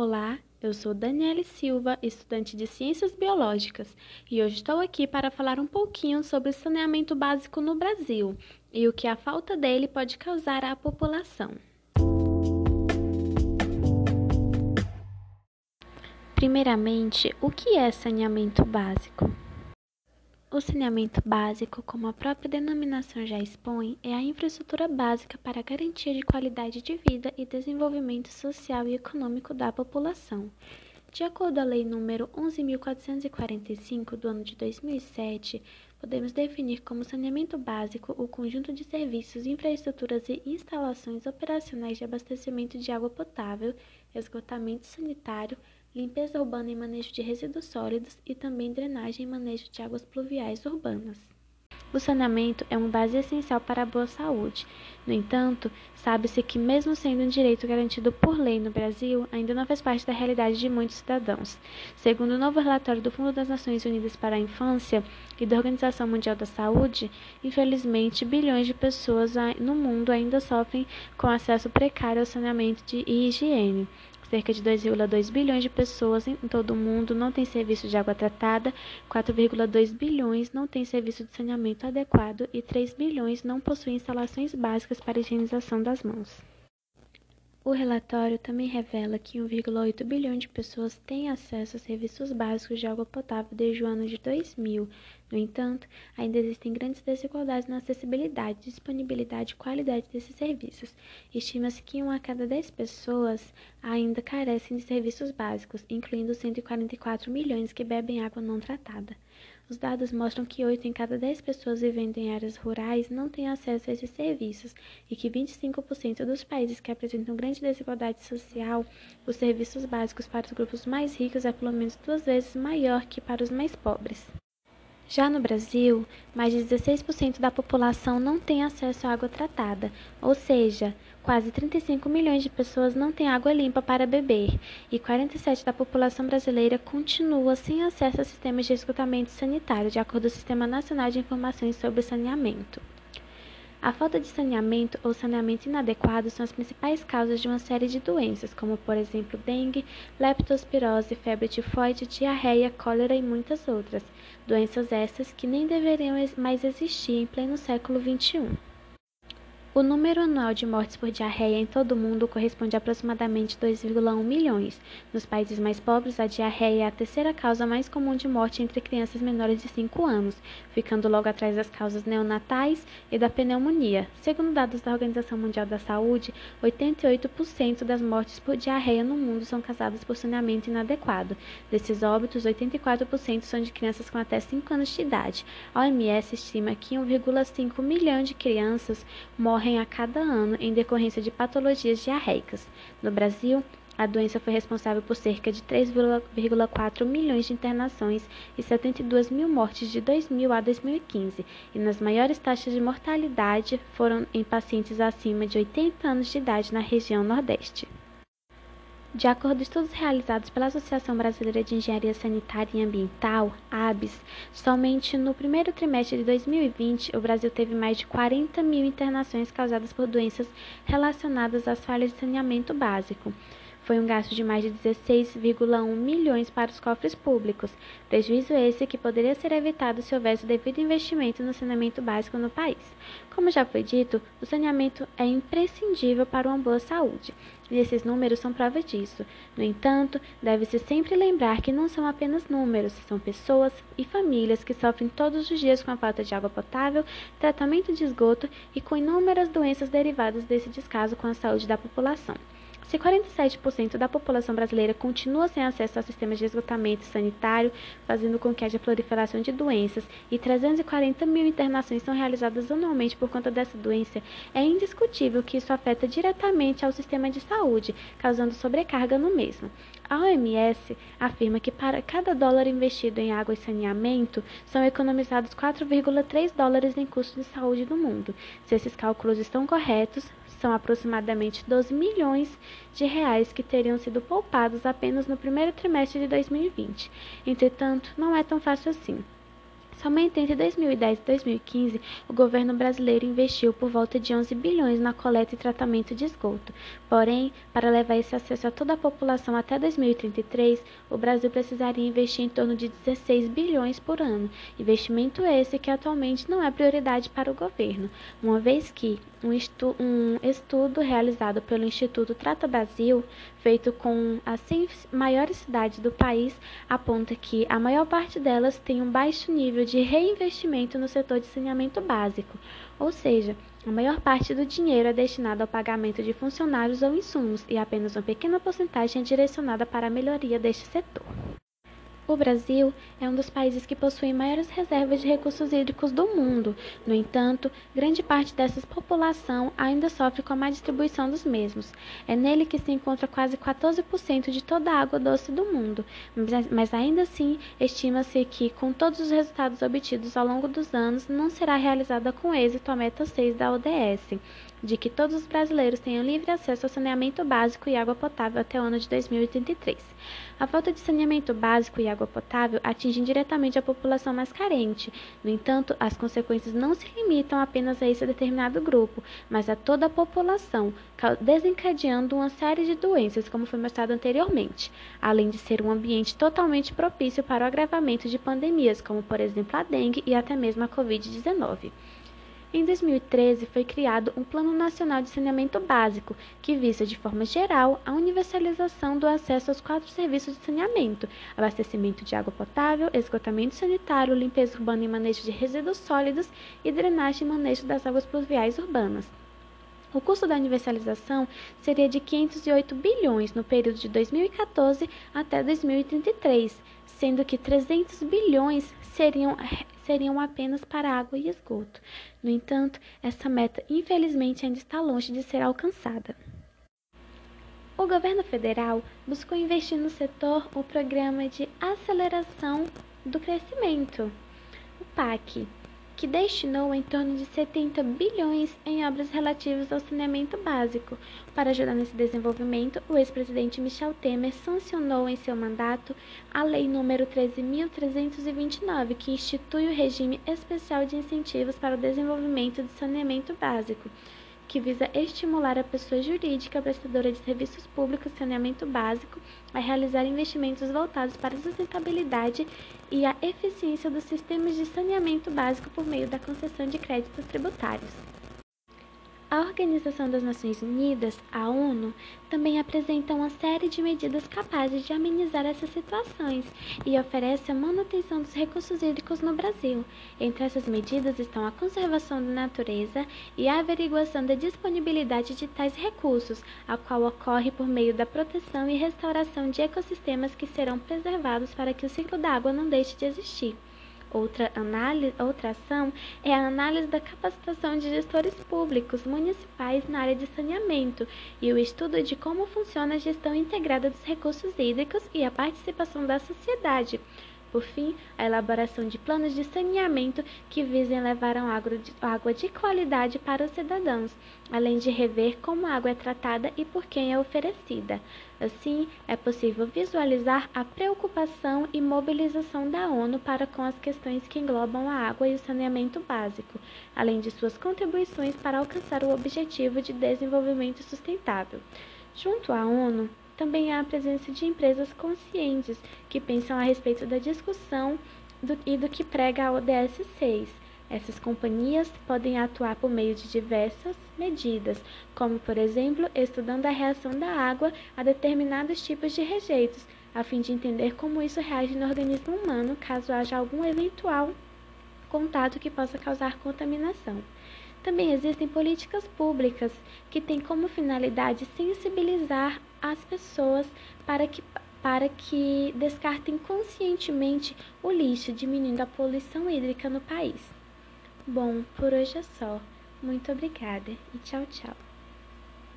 Olá, eu sou Daniele Silva, estudante de Ciências Biológicas, e hoje estou aqui para falar um pouquinho sobre saneamento básico no Brasil e o que a falta dele pode causar à população. Primeiramente, o que é saneamento básico? O saneamento básico, como a própria denominação já expõe, é a infraestrutura básica para a garantia de qualidade de vida e desenvolvimento social e econômico da população. De acordo a Lei nº 11.445 do ano de 2007, podemos definir como saneamento básico o conjunto de serviços, infraestruturas e instalações operacionais de abastecimento de água potável, esgotamento sanitário, limpeza urbana e manejo de resíduos sólidos e também drenagem e manejo de águas pluviais urbanas. O saneamento é uma base essencial para a boa saúde. No entanto, sabe-se que, mesmo sendo um direito garantido por lei no Brasil, ainda não faz parte da realidade de muitos cidadãos. Segundo o novo relatório do Fundo das Nações Unidas para a Infância e da Organização Mundial da Saúde, infelizmente, bilhões de pessoas no mundo ainda sofrem com acesso precário ao saneamento e higiene. Cerca de 2,2 bilhões de pessoas em todo o mundo não têm serviço de água tratada, 4,2 bilhões não têm serviço de saneamento adequado e 3 bilhões não possuem instalações básicas para higienização das mãos. O relatório também revela que 1,8 bilhão de pessoas têm acesso a serviços básicos de água potável desde o ano de 2000. No entanto, ainda existem grandes desigualdades na acessibilidade, disponibilidade e qualidade desses serviços. Estima-se que 1 a cada 10 pessoas ainda carecem de serviços básicos, incluindo 144 milhões que bebem água não tratada. Os dados mostram que 8 em cada 10 pessoas vivendo em áreas rurais não têm acesso a esses serviços e que 25% dos países que apresentam grande desigualdade social, os serviços básicos para os grupos mais ricos é pelo menos duas vezes maior que para os mais pobres. Já no Brasil, mais de 16% da população não tem acesso à água tratada, ou seja, quase 35 milhões de pessoas não têm água limpa para beber, e 47% da população brasileira continua sem acesso a sistemas de esgotamento sanitário, de acordo com o Sistema Nacional de Informações sobre Saneamento. A falta de saneamento ou saneamento inadequado são as principais causas de uma série de doenças, como por exemplo dengue, leptospirose, febre tifoide, diarreia, cólera e muitas outras. Doenças essas que nem deveriam mais existir em pleno século XXI. O número anual de mortes por diarreia em todo o mundo corresponde a aproximadamente 2,1 milhões. Nos países mais pobres, a diarreia é a terceira causa mais comum de morte entre crianças menores de 5 anos, ficando logo atrás das causas neonatais e da pneumonia. Segundo dados da Organização Mundial da Saúde, 88% das mortes por diarreia no mundo são causadas por saneamento inadequado. Desses óbitos, 84% são de crianças com até 5 anos de idade. A OMS estima que 1,5 milhão de crianças morrem morrem a cada ano em decorrência de patologias diarreicas. No Brasil, a doença foi responsável por cerca de 3,4 milhões de internações e 72 mil mortes de 2000 a 2015, e nas maiores taxas de mortalidade foram em pacientes acima de 80 anos de idade na região Nordeste. De acordo com estudos realizados pela Associação Brasileira de Engenharia Sanitária e Ambiental, ABS, somente no primeiro trimestre de 2020, o Brasil teve mais de 40 mil internações causadas por doenças relacionadas às falhas de saneamento básico. Foi um gasto de mais de 16,1 milhões para os cofres públicos, prejuízo esse que poderia ser evitado se houvesse o devido investimento no saneamento básico no país. Como já foi dito, o saneamento é imprescindível para uma boa saúde, e esses números são prova disso. No entanto, deve-se sempre lembrar que não são apenas números, são pessoas e famílias que sofrem todos os dias com a falta de água potável, tratamento de esgoto e com inúmeras doenças derivadas desse descaso com a saúde da população. Se 47% da população brasileira continua sem acesso a sistemas de esgotamento sanitário, fazendo com que haja proliferação de doenças, e 340 mil internações são realizadas anualmente por conta dessa doença, é indiscutível que isso afeta diretamente ao sistema de saúde, causando sobrecarga no mesmo. A OMS afirma que para cada dólar investido em água e saneamento, são economizados 4,3 dólares em custos de saúde no mundo. Se esses cálculos estão corretos, são aproximadamente 12 milhões de reais que teriam sido poupados apenas no primeiro trimestre de 2020. Entretanto, não é tão fácil assim. Somente entre 2010 e 2015, o governo brasileiro investiu por volta de 11 bilhões na coleta e tratamento de esgoto. Porém, para levar esse acesso a toda a população até 2033, o Brasil precisaria investir em torno de 16 bilhões por ano. Investimento esse que atualmente não é prioridade para o governo, uma vez que um, estu um estudo realizado pelo Instituto Trata Brasil, feito com as 100 maiores cidades do país, aponta que a maior parte delas tem um baixo nível de reinvestimento no setor de saneamento básico, ou seja, a maior parte do dinheiro é destinada ao pagamento de funcionários ou insumos e apenas uma pequena porcentagem é direcionada para a melhoria deste setor. O Brasil é um dos países que possui maiores reservas de recursos hídricos do mundo. No entanto, grande parte dessa população ainda sofre com a má distribuição dos mesmos. É nele que se encontra quase 14% de toda a água doce do mundo, mas ainda assim estima-se que, com todos os resultados obtidos ao longo dos anos, não será realizada com êxito a meta 6 da ODS, de que todos os brasileiros tenham livre acesso ao saneamento básico e água potável até o ano de 2083. A falta de saneamento básico e água potável atinge diretamente a população mais carente. No entanto, as consequências não se limitam apenas a esse determinado grupo, mas a toda a população, desencadeando uma série de doenças, como foi mostrado anteriormente, além de ser um ambiente totalmente propício para o agravamento de pandemias, como por exemplo a dengue e até mesmo a Covid-19. Em 2013, foi criado um Plano Nacional de Saneamento Básico, que visa, de forma geral, a universalização do acesso aos quatro serviços de saneamento: abastecimento de água potável, esgotamento sanitário, limpeza urbana e manejo de resíduos sólidos e drenagem e manejo das águas pluviais urbanas. O custo da universalização seria de 508 bilhões no período de 2014 até 2033, sendo que 300 bilhões seriam seriam apenas para água e esgoto. No entanto, essa meta infelizmente ainda está longe de ser alcançada. O governo federal buscou investir no setor o Programa de Aceleração do Crescimento, o PAC, que destinou em torno de 70 bilhões em obras relativas ao saneamento básico. Para ajudar nesse desenvolvimento, o ex-presidente Michel Temer sancionou em seu mandato a Lei nº 13.329, que institui o regime especial de incentivos para o desenvolvimento de saneamento básico que visa estimular a pessoa jurídica prestadora de serviços públicos e saneamento básico a realizar investimentos voltados para a sustentabilidade e a eficiência dos sistemas de saneamento básico por meio da concessão de créditos tributários. A Organização das Nações Unidas, a ONU, também apresenta uma série de medidas capazes de amenizar essas situações e oferece a manutenção dos recursos hídricos no Brasil. Entre essas medidas estão a conservação da natureza e a averiguação da disponibilidade de tais recursos, a qual ocorre por meio da proteção e restauração de ecossistemas que serão preservados para que o ciclo da água não deixe de existir. Outra, análise, outra ação é a análise da capacitação de gestores públicos municipais na área de saneamento e o estudo de como funciona a gestão integrada dos recursos hídricos e a participação da sociedade, por fim, a elaboração de planos de saneamento que visem levar água de qualidade para os cidadãos, além de rever como a água é tratada e por quem é oferecida. Assim, é possível visualizar a preocupação e mobilização da ONU para com as questões que englobam a água e o saneamento básico, além de suas contribuições para alcançar o objetivo de desenvolvimento sustentável. Junto à ONU, também há a presença de empresas conscientes que pensam a respeito da discussão do, e do que prega a ODS 6. Essas companhias podem atuar por meio de diversas medidas, como, por exemplo, estudando a reação da água a determinados tipos de rejeitos, a fim de entender como isso reage no organismo humano caso haja algum eventual contato que possa causar contaminação. Também existem políticas públicas que têm como finalidade sensibilizar as pessoas para que, para que descartem conscientemente o lixo, diminuindo a poluição hídrica no país. Bom, por hoje é só. Muito obrigada e tchau, tchau.